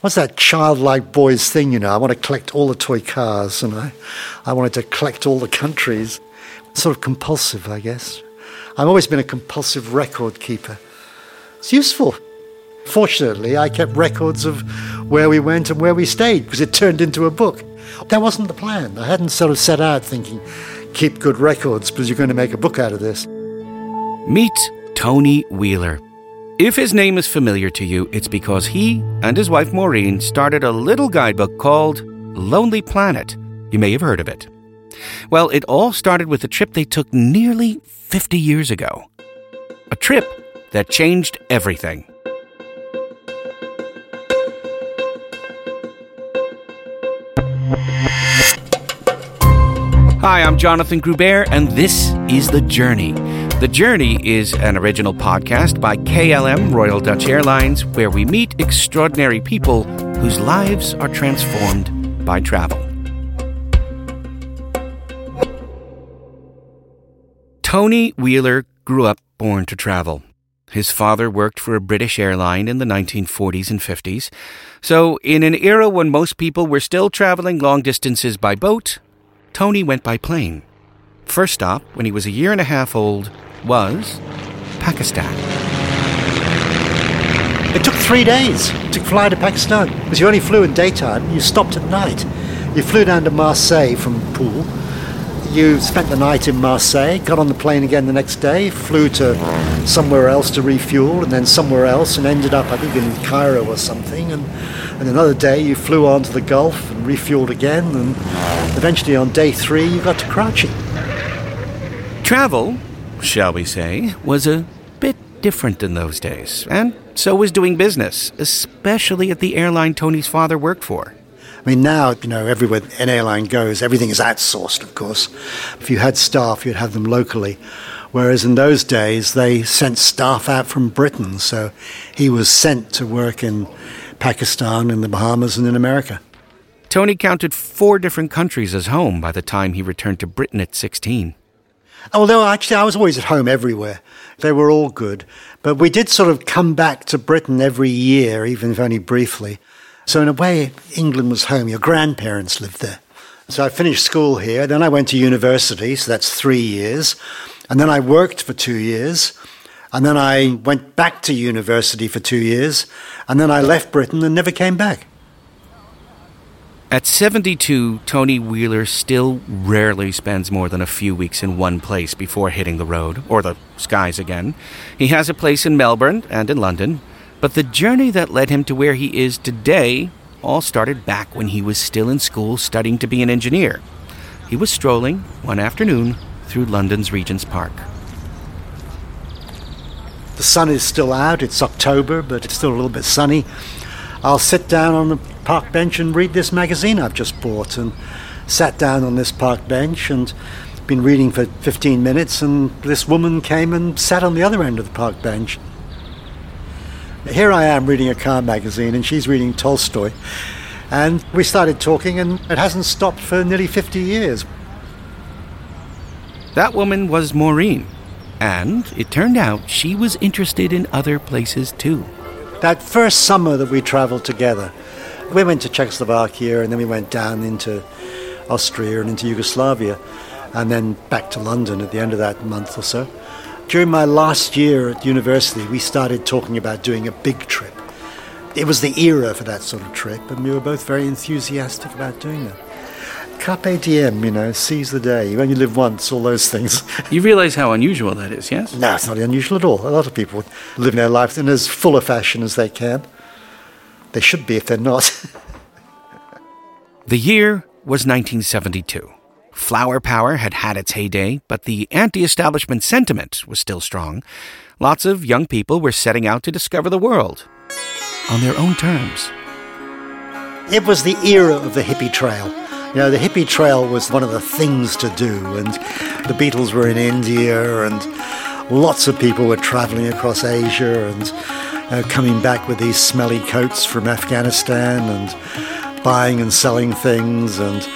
what's that childlike boy's thing, you know? I want to collect all the toy cars and I, I wanted to collect all the countries. Sort of compulsive, I guess. I've always been a compulsive record keeper. It's useful. Fortunately, I kept records of where we went and where we stayed because it turned into a book. That wasn't the plan. I hadn't sort of set out thinking, keep good records because you're going to make a book out of this. Meet Tony Wheeler. If his name is familiar to you, it's because he and his wife Maureen started a little guidebook called Lonely Planet. You may have heard of it. Well, it all started with a trip they took nearly 50 years ago. A trip that changed everything. Hi, I'm Jonathan Groubert, and this is The Journey. The Journey is an original podcast by KLM Royal Dutch Airlines where we meet extraordinary people whose lives are transformed by travel. Tony Wheeler grew up born to travel. His father worked for a British airline in the 1940s and 50s. So, in an era when most people were still traveling long distances by boat, Tony went by plane. First stop, when he was a year and a half old, was Pakistan. It took three days to fly to Pakistan because you only flew in daytime. You stopped at night. You flew down to Marseille from Poole you spent the night in Marseille, got on the plane again the next day, flew to somewhere else to refuel, and then somewhere else, and ended up, I think, in Cairo or something. And, and another day, you flew on to the Gulf and refueled again, and eventually on day three, you got to Karachi. Travel, shall we say, was a bit different in those days, and so was doing business, especially at the airline Tony's father worked for. I mean, now, you know, everywhere an airline goes, everything is outsourced, of course. If you had staff, you'd have them locally. Whereas in those days, they sent staff out from Britain. So he was sent to work in Pakistan, in the Bahamas, and in America. Tony counted four different countries as home by the time he returned to Britain at 16. Although actually I was always at home everywhere. They were all good. But we did sort of come back to Britain every year, even if only briefly. So, in a way, England was home. Your grandparents lived there. So, I finished school here. Then I went to university, so that's three years. And then I worked for two years. And then I went back to university for two years. And then I left Britain and never came back. At 72, Tony Wheeler still rarely spends more than a few weeks in one place before hitting the road, or the skies again. He has a place in Melbourne and in London, but the journey that led him to where he is today all started back when he was still in school studying to be an engineer. He was strolling one afternoon through London's Regent's Park. The sun is still out, it's October, but it's still a little bit sunny. I'll sit down on the park bench and read this magazine I've just bought and sat down on this park bench and been reading for 15 minutes and this woman came and sat on the other end of the park bench here I am reading a car magazine, and she's reading Tolstoy. And we started talking, and it hasn't stopped for nearly 50 years. That woman was Maureen, and it turned out she was interested in other places too. That first summer that we traveled together, we went to Czechoslovakia and then we went down into Austria and into Yugoslavia and then back to London at the end of that month or so. During my last year at university, we started talking about doing a big trip. It was the era for that sort of trip, and we were both very enthusiastic about doing that. Carpe diem, you know, seize the day. You only live once, all those things. You realize how unusual that is, yes? No, it's not unusual at all. A lot of people live their lives in as full a fashion as they can. They should be if they're not. the year was 1972. Flower power had had its heyday, but the anti establishment sentiment was still strong. Lots of young people were setting out to discover the world on their own terms. It was the era of the hippie trail. You know, the hippie trail was one of the things to do, and the Beatles were in India, and lots of people were traveling across Asia and uh, coming back with these smelly coats from Afghanistan and buying and selling things and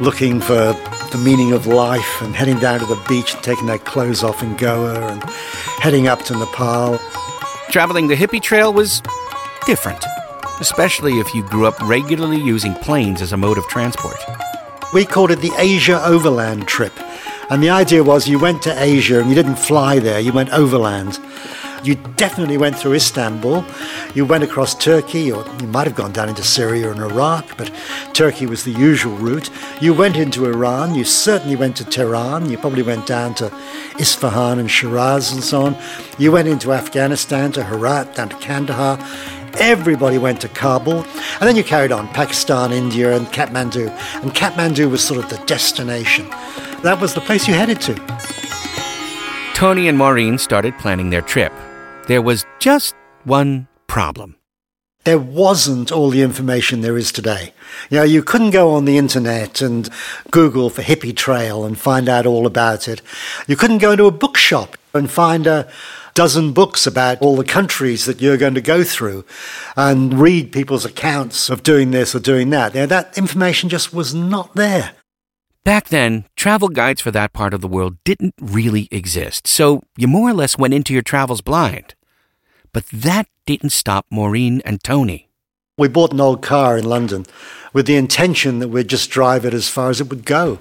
looking for the meaning of life and heading down to the beach and taking their clothes off in Goa and heading up to Nepal. Traveling the hippie trail was different. especially if you grew up regularly using planes as a mode of transport. We called it the Asia Overland Trip. And the idea was you went to Asia and you didn't fly there, you went overland. You definitely went through Istanbul. You went across Turkey, or you might have gone down into Syria and Iraq, but Turkey was the usual route. You went into Iran. You certainly went to Tehran. You probably went down to Isfahan and Shiraz and so on. You went into Afghanistan, to Herat, down to Kandahar. Everybody went to Kabul. And then you carried on Pakistan, India, and Kathmandu. And Kathmandu was sort of the destination. That was the place you headed to. Tony and Maureen started planning their trip there was just one problem. There wasn't all the information there is today. You know, you couldn't go on the internet and Google for hippie trail and find out all about it. You couldn't go into a bookshop and find a dozen books about all the countries that you're going to go through and read people's accounts of doing this or doing that. You know, that information just was not there. Back then, travel guides for that part of the world didn't really exist, so you more or less went into your travels blind. But that didn't stop Maureen and Tony. We bought an old car in London with the intention that we'd just drive it as far as it would go.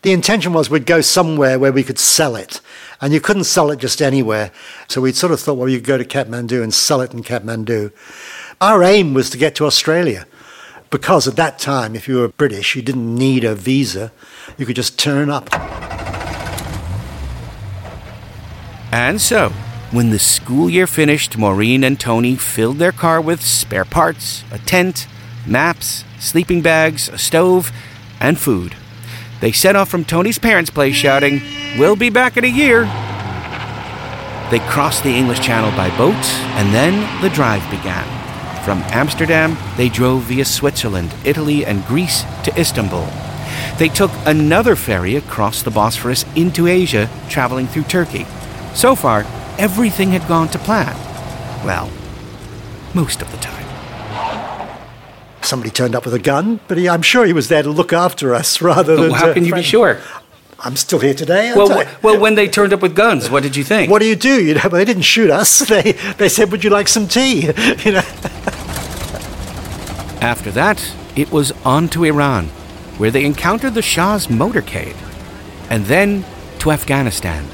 The intention was we'd go somewhere where we could sell it. And you couldn't sell it just anywhere. So we'd sort of thought, well, you could go to Kathmandu and sell it in Kathmandu. Our aim was to get to Australia because at that time, if you were British, you didn't need a visa. You could just turn up. And so, when the school year finished, Maureen and Tony filled their car with spare parts, a tent, maps, sleeping bags, a stove, and food. They set off from Tony's parents' place shouting, We'll be back in a year. They crossed the English Channel by boat, and then the drive began. From Amsterdam, they drove via Switzerland, Italy, and Greece to Istanbul. They took another ferry across the Bosphorus into Asia, traveling through Turkey. So far, everything had gone to plan. Well, most of the time. Somebody turned up with a gun, but he, I'm sure he was there to look after us rather than. How can you be sure? I'm still here today. Well, well, when they turned up with guns, what did you think? What do you do? You know, well, they didn't shoot us. They they said, "Would you like some tea?" you know. After that, it was on to Iran, where they encountered the Shah's motorcade, and then to Afghanistan,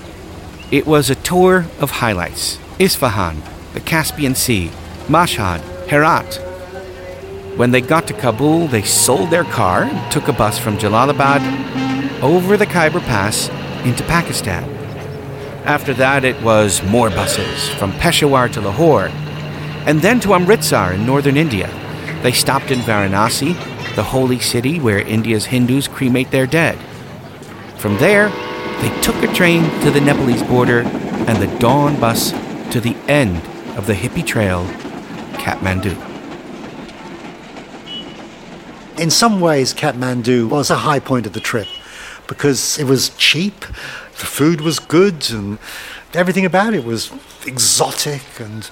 it was a tour of highlights Isfahan, the Caspian Sea, Mashhad, Herat. When they got to Kabul, they sold their car and took a bus from Jalalabad over the Khyber Pass into Pakistan. After that, it was more buses from Peshawar to Lahore, and then to Amritsar in northern India. They stopped in Varanasi, the holy city where India's Hindus cremate their dead. From there, they took a train to the Nepalese border and the dawn bus to the end of the hippie trail, Kathmandu. In some ways, Kathmandu was a high point of the trip because it was cheap, the food was good, and everything about it was exotic and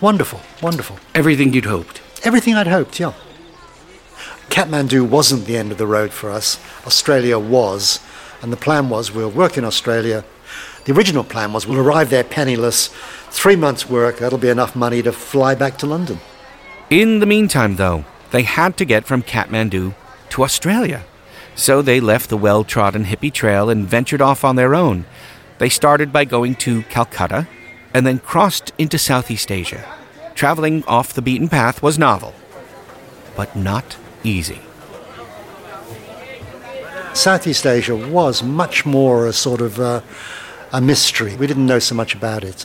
wonderful, wonderful. Everything you'd hoped. Everything I'd hoped, yeah. Kathmandu wasn't the end of the road for us. Australia was. And the plan was we'll work in Australia. The original plan was we'll arrive there penniless, three months' work, that'll be enough money to fly back to London. In the meantime, though, they had to get from Kathmandu to Australia. So they left the well trodden hippie trail and ventured off on their own. They started by going to Calcutta and then crossed into Southeast Asia. Traveling off the beaten path was novel, but not easy. Southeast Asia was much more a sort of uh, a mystery. We didn't know so much about it.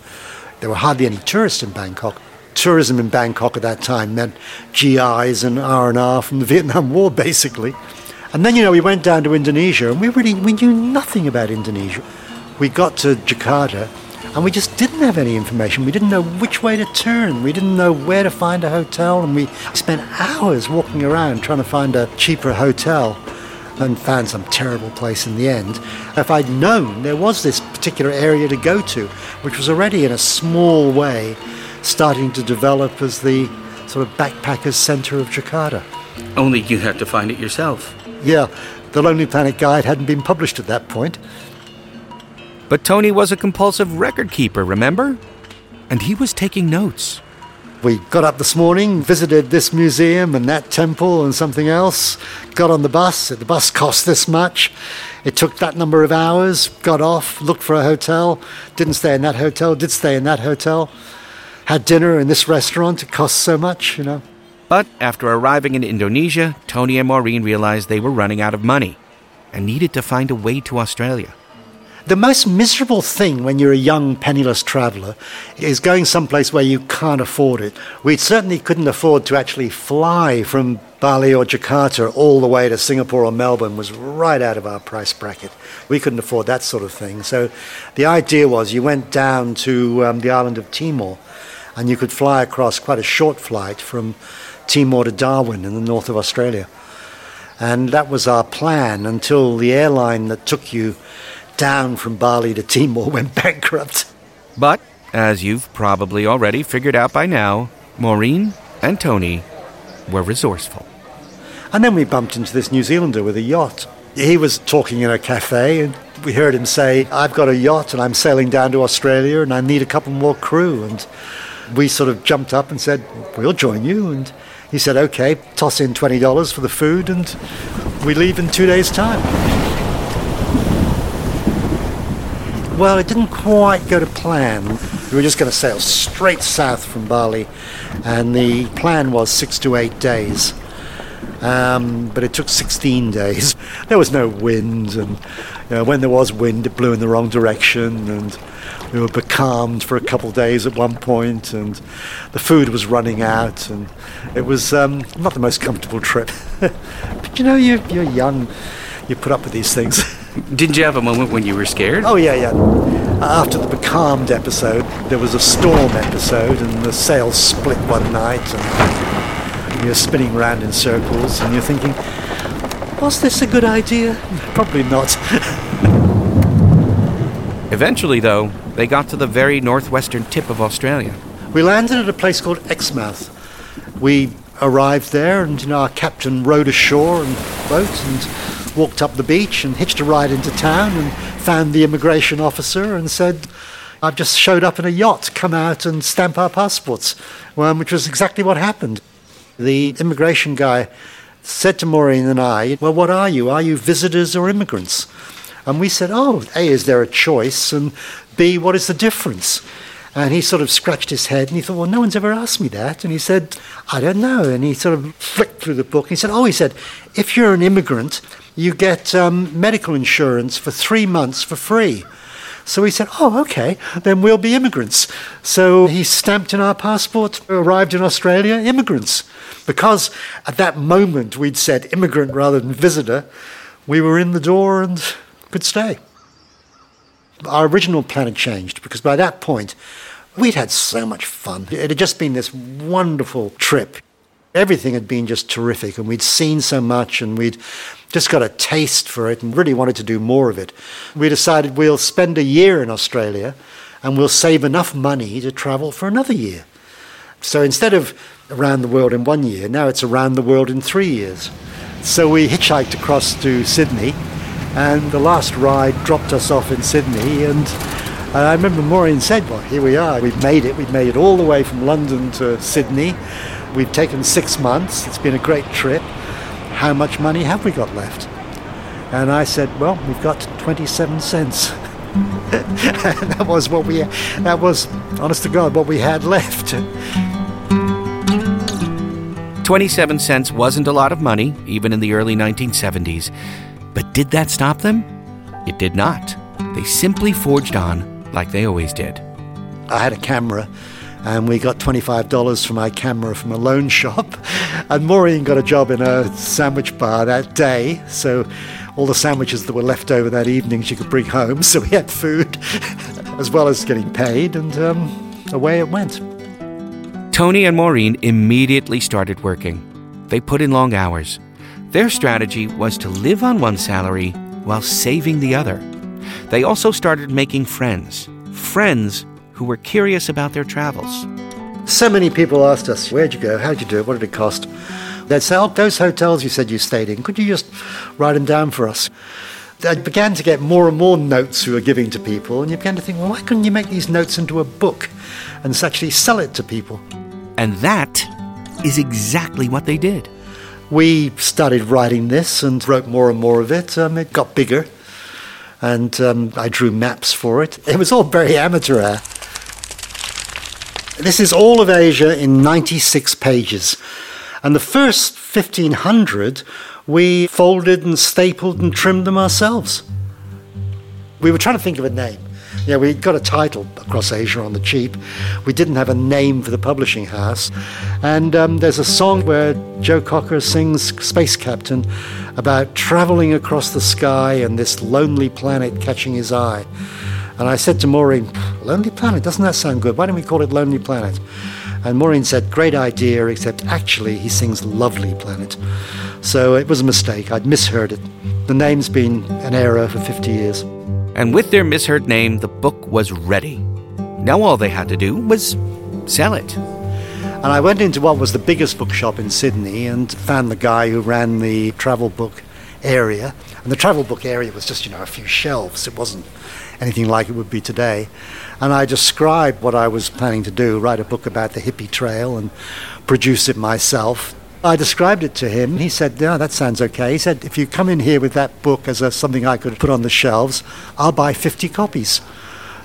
There were hardly any tourists in Bangkok. Tourism in Bangkok at that time meant GIs and R&R from the Vietnam War, basically. And then, you know, we went down to Indonesia, and we really we knew nothing about Indonesia. We got to Jakarta, and we just didn't have any information. We didn't know which way to turn. We didn't know where to find a hotel, and we spent hours walking around trying to find a cheaper hotel and found some terrible place in the end. If I'd known there was this particular area to go to, which was already in a small way starting to develop as the sort of backpackers center of Jakarta. Only you had to find it yourself. Yeah, the Lonely Planet Guide hadn't been published at that point. But Tony was a compulsive record keeper, remember? And he was taking notes. We got up this morning, visited this museum and that temple and something else, got on the bus. The bus cost this much. It took that number of hours, got off, looked for a hotel, didn't stay in that hotel, did stay in that hotel, had dinner in this restaurant. It cost so much, you know. But after arriving in Indonesia, Tony and Maureen realized they were running out of money and needed to find a way to Australia. The most miserable thing when you're a young, penniless traveller is going someplace where you can't afford it. We certainly couldn't afford to actually fly from Bali or Jakarta all the way to Singapore or Melbourne was right out of our price bracket. We couldn't afford that sort of thing. So the idea was you went down to um, the island of Timor and you could fly across quite a short flight from Timor to Darwin in the north of Australia. And that was our plan until the airline that took you down from Bali to Timor went bankrupt. But, as you've probably already figured out by now, Maureen and Tony were resourceful. And then we bumped into this New Zealander with a yacht. He was talking in a cafe, and we heard him say, I've got a yacht and I'm sailing down to Australia and I need a couple more crew. And we sort of jumped up and said, We'll join you. And he said, Okay, toss in $20 for the food, and we leave in two days' time. Well, it didn't quite go to plan. We were just going to sail straight south from Bali, and the plan was six to eight days. Um, but it took 16 days. There was no wind, and you know, when there was wind, it blew in the wrong direction, and we were becalmed for a couple of days at one point, and the food was running out, and it was um, not the most comfortable trip. but you know, you, you're young, you put up with these things. Didn't you have a moment when you were scared? Oh, yeah, yeah. After the becalmed episode, there was a storm episode, and the sails split one night, and you're spinning around in circles, and you're thinking, was this a good idea? Probably not. Eventually, though, they got to the very northwestern tip of Australia. We landed at a place called Exmouth. We arrived there, and you know, our captain rowed ashore and boat and walked up the beach and hitched a ride into town and found the immigration officer and said, I've just showed up in a yacht, come out and stamp our passports, well, which was exactly what happened. The immigration guy said to Maureen and I, Well, what are you? Are you visitors or immigrants? And we said, Oh, A, is there a choice? And B, what is the difference? And he sort of scratched his head and he thought, well, no one's ever asked me that. And he said, I don't know. And he sort of flicked through the book and he said, oh, he said, if you're an immigrant, you get um, medical insurance for three months for free. So we said, oh, okay, then we'll be immigrants. So he stamped in our passport, arrived in Australia, immigrants. Because at that moment we'd said immigrant rather than visitor, we were in the door and could stay. Our original plan had changed because by that point we'd had so much fun. It had just been this wonderful trip. Everything had been just terrific, and we'd seen so much, and we'd just got a taste for it and really wanted to do more of it. We decided we'll spend a year in Australia and we'll save enough money to travel for another year. So instead of around the world in one year, now it's around the world in three years. So we hitchhiked across to Sydney, and the last ride dropped us off in Sydney. And I remember Maureen said, Well, here we are, we've made it. We've made it all the way from London to Sydney. We've taken six months, it's been a great trip how much money have we got left? And I said, well, we've got 27 cents. that was what we, that was, honest to God, what we had left. 27 cents wasn't a lot of money, even in the early 1970s. But did that stop them? It did not. They simply forged on like they always did. I had a camera and we got $25 for my camera from a loan shop. And Maureen got a job in a sandwich bar that day, so all the sandwiches that were left over that evening she could bring home. So we had food as well as getting paid, and um, away it went. Tony and Maureen immediately started working. They put in long hours. Their strategy was to live on one salary while saving the other. They also started making friends, friends who were curious about their travels. So many people asked us, Where'd you go? How'd you do it? What did it cost? They'd say, Oh, those hotels you said you stayed in, could you just write them down for us? I began to get more and more notes we were giving to people, and you began to think, well, why couldn't you make these notes into a book and actually sell it to people? And that is exactly what they did. We started writing this and wrote more and more of it. Um, it got bigger, and um, I drew maps for it. It was all very amateur. This is all of Asia in 96 pages. And the first 1500, we folded and stapled and trimmed them ourselves. We were trying to think of a name. Yeah, we got a title across Asia on the cheap. We didn't have a name for the publishing house. And um, there's a song where Joe Cocker sings Space Captain about traveling across the sky and this lonely planet catching his eye. And I said to Maureen, Lonely Planet, doesn't that sound good? Why don't we call it Lonely Planet? And Maureen said, Great idea, except actually he sings Lovely Planet. So it was a mistake. I'd misheard it. The name's been an error for 50 years and with their misheard name, the book was ready. Now all they had to do was sell it. And I went into what was the biggest bookshop in Sydney and found the guy who ran the travel book area. And the travel book area was just, you know, a few shelves. It wasn't anything like it would be today. And I described what I was planning to do write a book about the hippie trail and produce it myself. I described it to him. He said, "No, that sounds okay." He said, "If you come in here with that book as a, something I could put on the shelves, I'll buy 50 copies."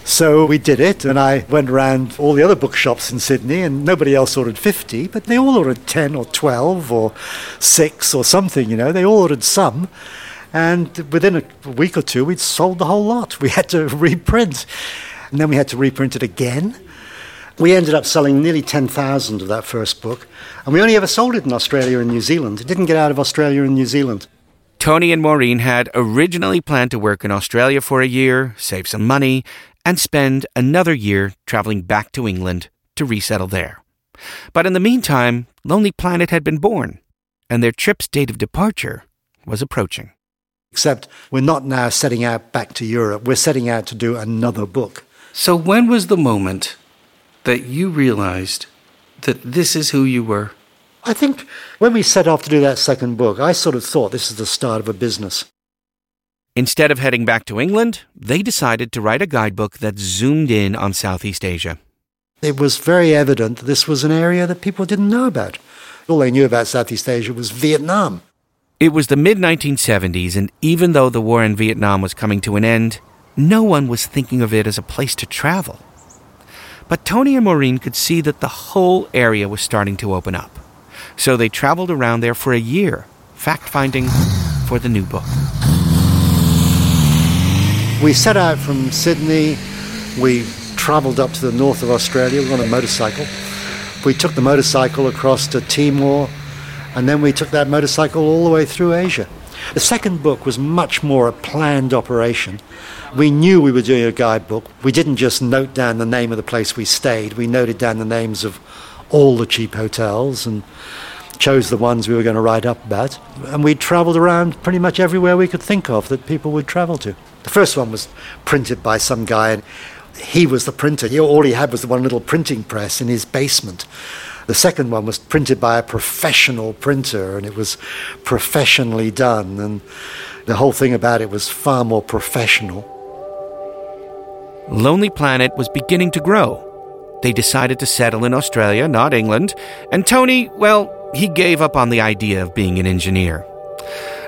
So we did it, and I went around all the other bookshops in Sydney, and nobody else ordered 50, but they all ordered 10 or 12 or 6 or something, you know. They all ordered some. And within a week or two, we'd sold the whole lot. We had to reprint. And then we had to reprint it again. We ended up selling nearly 10,000 of that first book, and we only ever sold it in Australia and New Zealand. It didn't get out of Australia and New Zealand. Tony and Maureen had originally planned to work in Australia for a year, save some money, and spend another year traveling back to England to resettle there. But in the meantime, Lonely Planet had been born, and their trip's date of departure was approaching. Except we're not now setting out back to Europe, we're setting out to do another book. So, when was the moment that you realized that this is who you were? I think when we set off to do that second book, I sort of thought this is the start of a business. Instead of heading back to England, they decided to write a guidebook that zoomed in on Southeast Asia. It was very evident that this was an area that people didn't know about. All they knew about Southeast Asia was Vietnam. It was the mid 1970s, and even though the war in Vietnam was coming to an end, no one was thinking of it as a place to travel. But Tony and Maureen could see that the whole area was starting to open up. So they traveled around there for a year, fact finding for the new book. We set out from Sydney. We travelled up to the north of Australia on a motorcycle. We took the motorcycle across to Timor, and then we took that motorcycle all the way through Asia. The second book was much more a planned operation. We knew we were doing a guidebook. We didn't just note down the name of the place we stayed, we noted down the names of all the cheap hotels and chose the ones we were going to write up about. And we travelled around pretty much everywhere we could think of that people would travel to. The first one was printed by some guy, and he was the printer. All he had was the one little printing press in his basement. The second one was printed by a professional printer and it was professionally done. And the whole thing about it was far more professional. Lonely Planet was beginning to grow. They decided to settle in Australia, not England. And Tony, well, he gave up on the idea of being an engineer.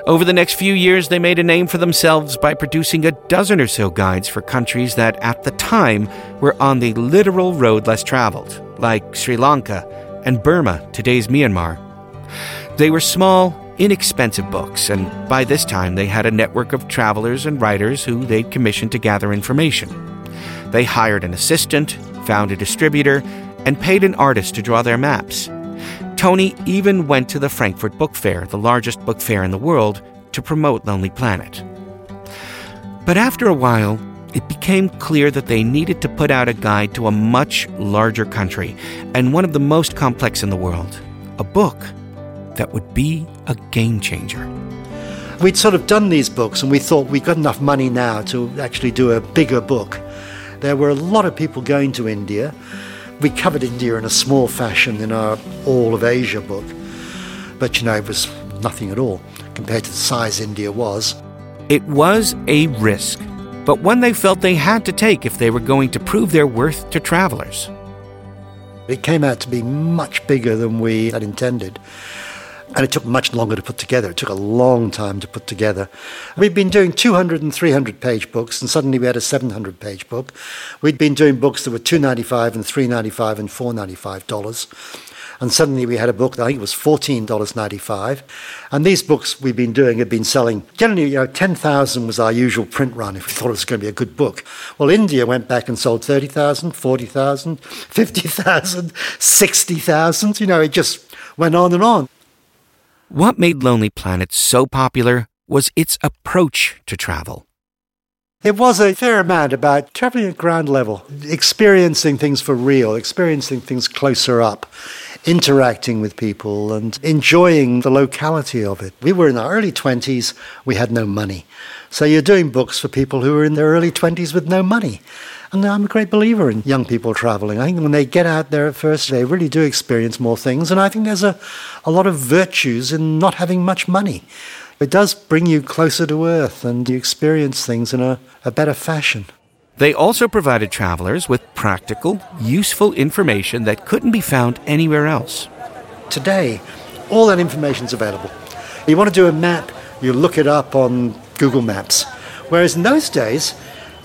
Over the next few years, they made a name for themselves by producing a dozen or so guides for countries that, at the time, were on the literal road less traveled, like Sri Lanka and Burma, today's Myanmar. They were small, inexpensive books, and by this time they had a network of travelers and writers who they'd commissioned to gather information. They hired an assistant, found a distributor, and paid an artist to draw their maps. Tony even went to the Frankfurt Book Fair, the largest book fair in the world, to promote Lonely Planet. But after a while, it became clear that they needed to put out a guide to a much larger country and one of the most complex in the world. A book that would be a game changer. We'd sort of done these books and we thought we got enough money now to actually do a bigger book. There were a lot of people going to India. We covered India in a small fashion in our All of Asia book, but you know, it was nothing at all compared to the size India was. It was a risk but one they felt they had to take if they were going to prove their worth to travelers. It came out to be much bigger than we had intended. And it took much longer to put together. It took a long time to put together. We'd been doing 200 and 300 page books, and suddenly we had a 700 page book. We'd been doing books that were 295 and 395 and 495 dollars. And suddenly we had a book, that I think it was $14.95. And these books we've been doing have been selling, generally, you know, 10,000 was our usual print run if we thought it was going to be a good book. Well, India went back and sold 30,000, 40,000, 50,000, 60,000. You know, it just went on and on. What made Lonely Planet so popular was its approach to travel. It was a fair amount about traveling at ground level, experiencing things for real, experiencing things closer up, interacting with people, and enjoying the locality of it. We were in our early 20s, we had no money. So you're doing books for people who are in their early 20s with no money. And I'm a great believer in young people traveling. I think when they get out there at first, they really do experience more things. And I think there's a, a lot of virtues in not having much money. It does bring you closer to earth and you experience things in a, a better fashion. They also provided travelers with practical, useful information that couldn't be found anywhere else. Today, all that information is available. You want to do a map, you look it up on Google Maps. Whereas in those days,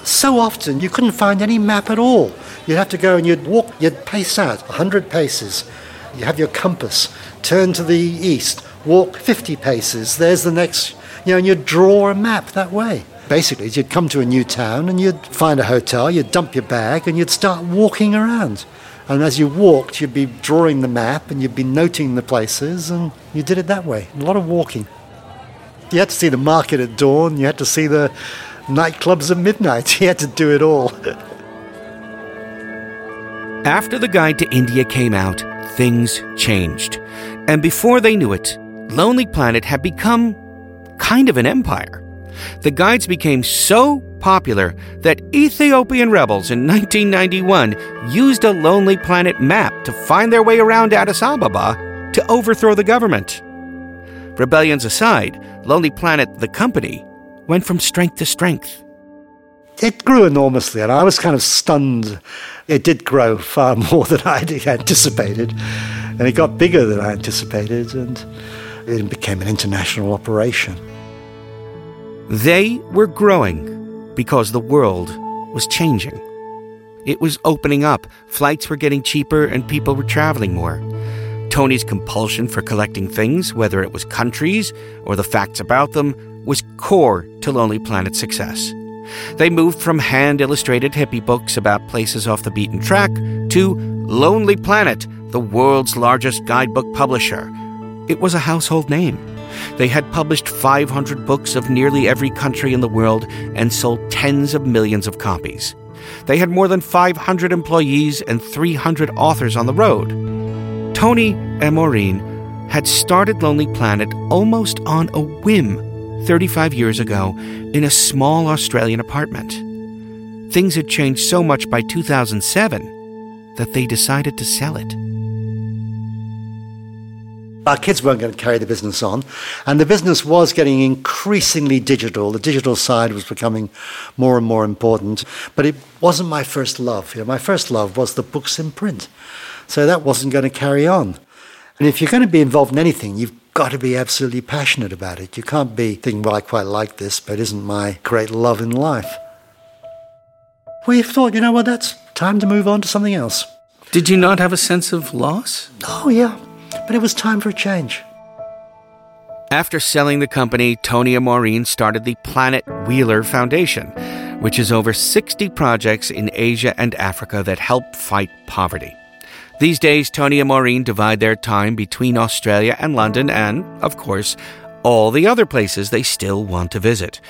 so often you couldn't find any map at all. You'd have to go and you'd walk, you'd pace out 100 paces. You have your compass, turn to the east, walk 50 paces, there's the next, you know, and you'd draw a map that way. Basically, you'd come to a new town and you'd find a hotel, you'd dump your bag, and you'd start walking around. And as you walked, you'd be drawing the map and you'd be noting the places, and you did it that way. A lot of walking. You had to see the market at dawn, you had to see the nightclubs at midnight, you had to do it all. After the guide to India came out, things changed. And before they knew it, Lonely Planet had become kind of an empire. The guides became so popular that Ethiopian rebels in 1991 used a Lonely Planet map to find their way around Addis Ababa to overthrow the government. Rebellions aside, Lonely Planet, the company, went from strength to strength. It grew enormously, and I was kind of stunned. It did grow far more than I anticipated, and it got bigger than I anticipated, and it became an international operation. They were growing because the world was changing. It was opening up, flights were getting cheaper, and people were traveling more. Tony's compulsion for collecting things, whether it was countries or the facts about them, was core to Lonely Planet's success. They moved from hand illustrated hippie books about places off the beaten track to Lonely Planet, the world's largest guidebook publisher. It was a household name. They had published 500 books of nearly every country in the world and sold tens of millions of copies. They had more than 500 employees and 300 authors on the road. Tony and Maureen had started Lonely Planet almost on a whim 35 years ago in a small Australian apartment. Things had changed so much by 2007 that they decided to sell it. Our kids weren't going to carry the business on, and the business was getting increasingly digital. The digital side was becoming more and more important, but it wasn't my first love. You know, my first love was the books in print, so that wasn't going to carry on. And if you're going to be involved in anything, you've got to be absolutely passionate about it. You can't be thinking, well, I quite like this, but isn't my great love in life. We thought, you know what, that's time to move on to something else. Did you not have a sense of loss? Oh, yeah, but it was time for a change. After selling the company, Tony and Maureen started the Planet Wheeler Foundation, which has over 60 projects in Asia and Africa that help fight poverty. These days, Tony and Maureen divide their time between Australia and London and, of course, all the other places they still want to visit.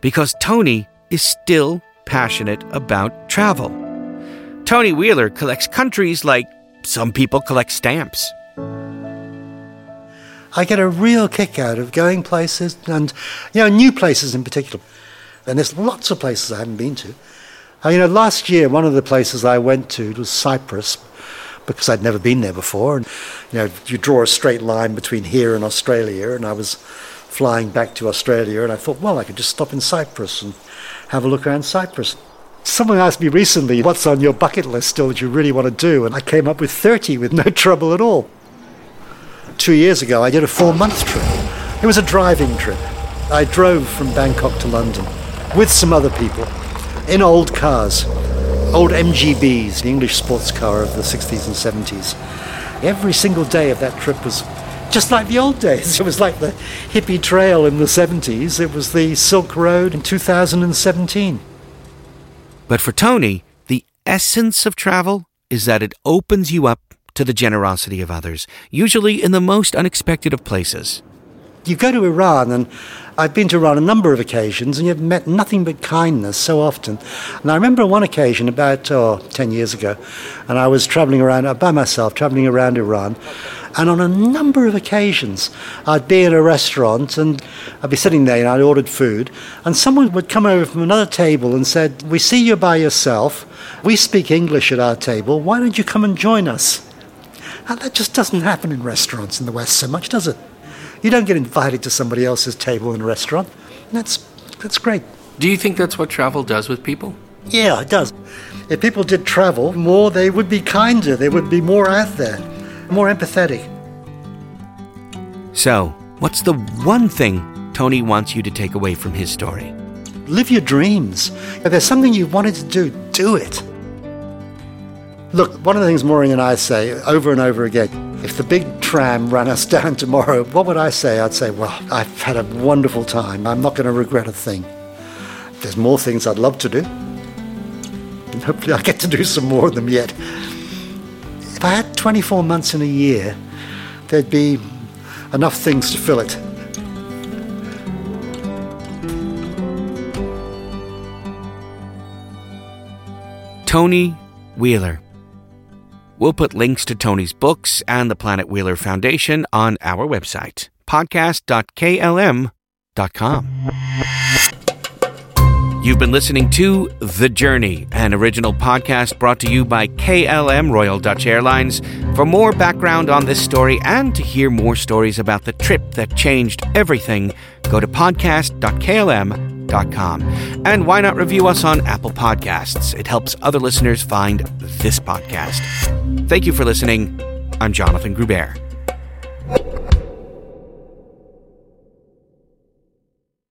Because Tony is still passionate about travel. Tony Wheeler collects countries like some people collect stamps. I get a real kick out of going places and, you know, new places in particular. And there's lots of places I haven't been to. Uh, you know, last year, one of the places I went to was Cyprus because I'd never been there before. And, you know, you draw a straight line between here and Australia, and I was flying back to Australia, and I thought, well, I could just stop in Cyprus and have a look around Cyprus. Someone asked me recently, what's on your bucket list still that you really want to do? And I came up with 30 with no trouble at all. Two years ago, I did a four month trip. It was a driving trip. I drove from Bangkok to London with some other people in old cars, old MGBs, the English sports car of the 60s and 70s. Every single day of that trip was just like the old days. It was like the hippie trail in the 70s, it was the Silk Road in 2017. But for Tony, the essence of travel is that it opens you up to the generosity of others, usually in the most unexpected of places. You go to Iran, and I've been to Iran a number of occasions, and you've met nothing but kindness so often. And I remember one occasion about oh, 10 years ago, and I was traveling around uh, by myself, traveling around Iran. And on a number of occasions, I'd be in a restaurant and I'd be sitting there and I'd ordered food, and someone would come over from another table and said, We see you by yourself. We speak English at our table. Why don't you come and join us? And that just doesn't happen in restaurants in the West so much, does it? You don't get invited to somebody else's table in a restaurant. That's, that's great. Do you think that's what travel does with people? Yeah, it does. If people did travel more, they would be kinder, they would be more out there, more empathetic. So, what's the one thing Tony wants you to take away from his story? Live your dreams. If there's something you wanted to do, do it. Look, one of the things Maureen and I say over and over again if the big tram ran us down tomorrow, what would I say? I'd say, well, I've had a wonderful time. I'm not going to regret a thing. There's more things I'd love to do. And hopefully I get to do some more of them yet. If I had 24 months in a year, there'd be enough things to fill it. Tony Wheeler. We'll put links to Tony's books and the Planet Wheeler Foundation on our website, podcast.klm.com. You've been listening to The Journey, an original podcast brought to you by KLM Royal Dutch Airlines. For more background on this story and to hear more stories about the trip that changed everything, go to podcast.klm.com. And why not review us on Apple Podcasts? It helps other listeners find this podcast. Thank you for listening. I'm Jonathan Groubert.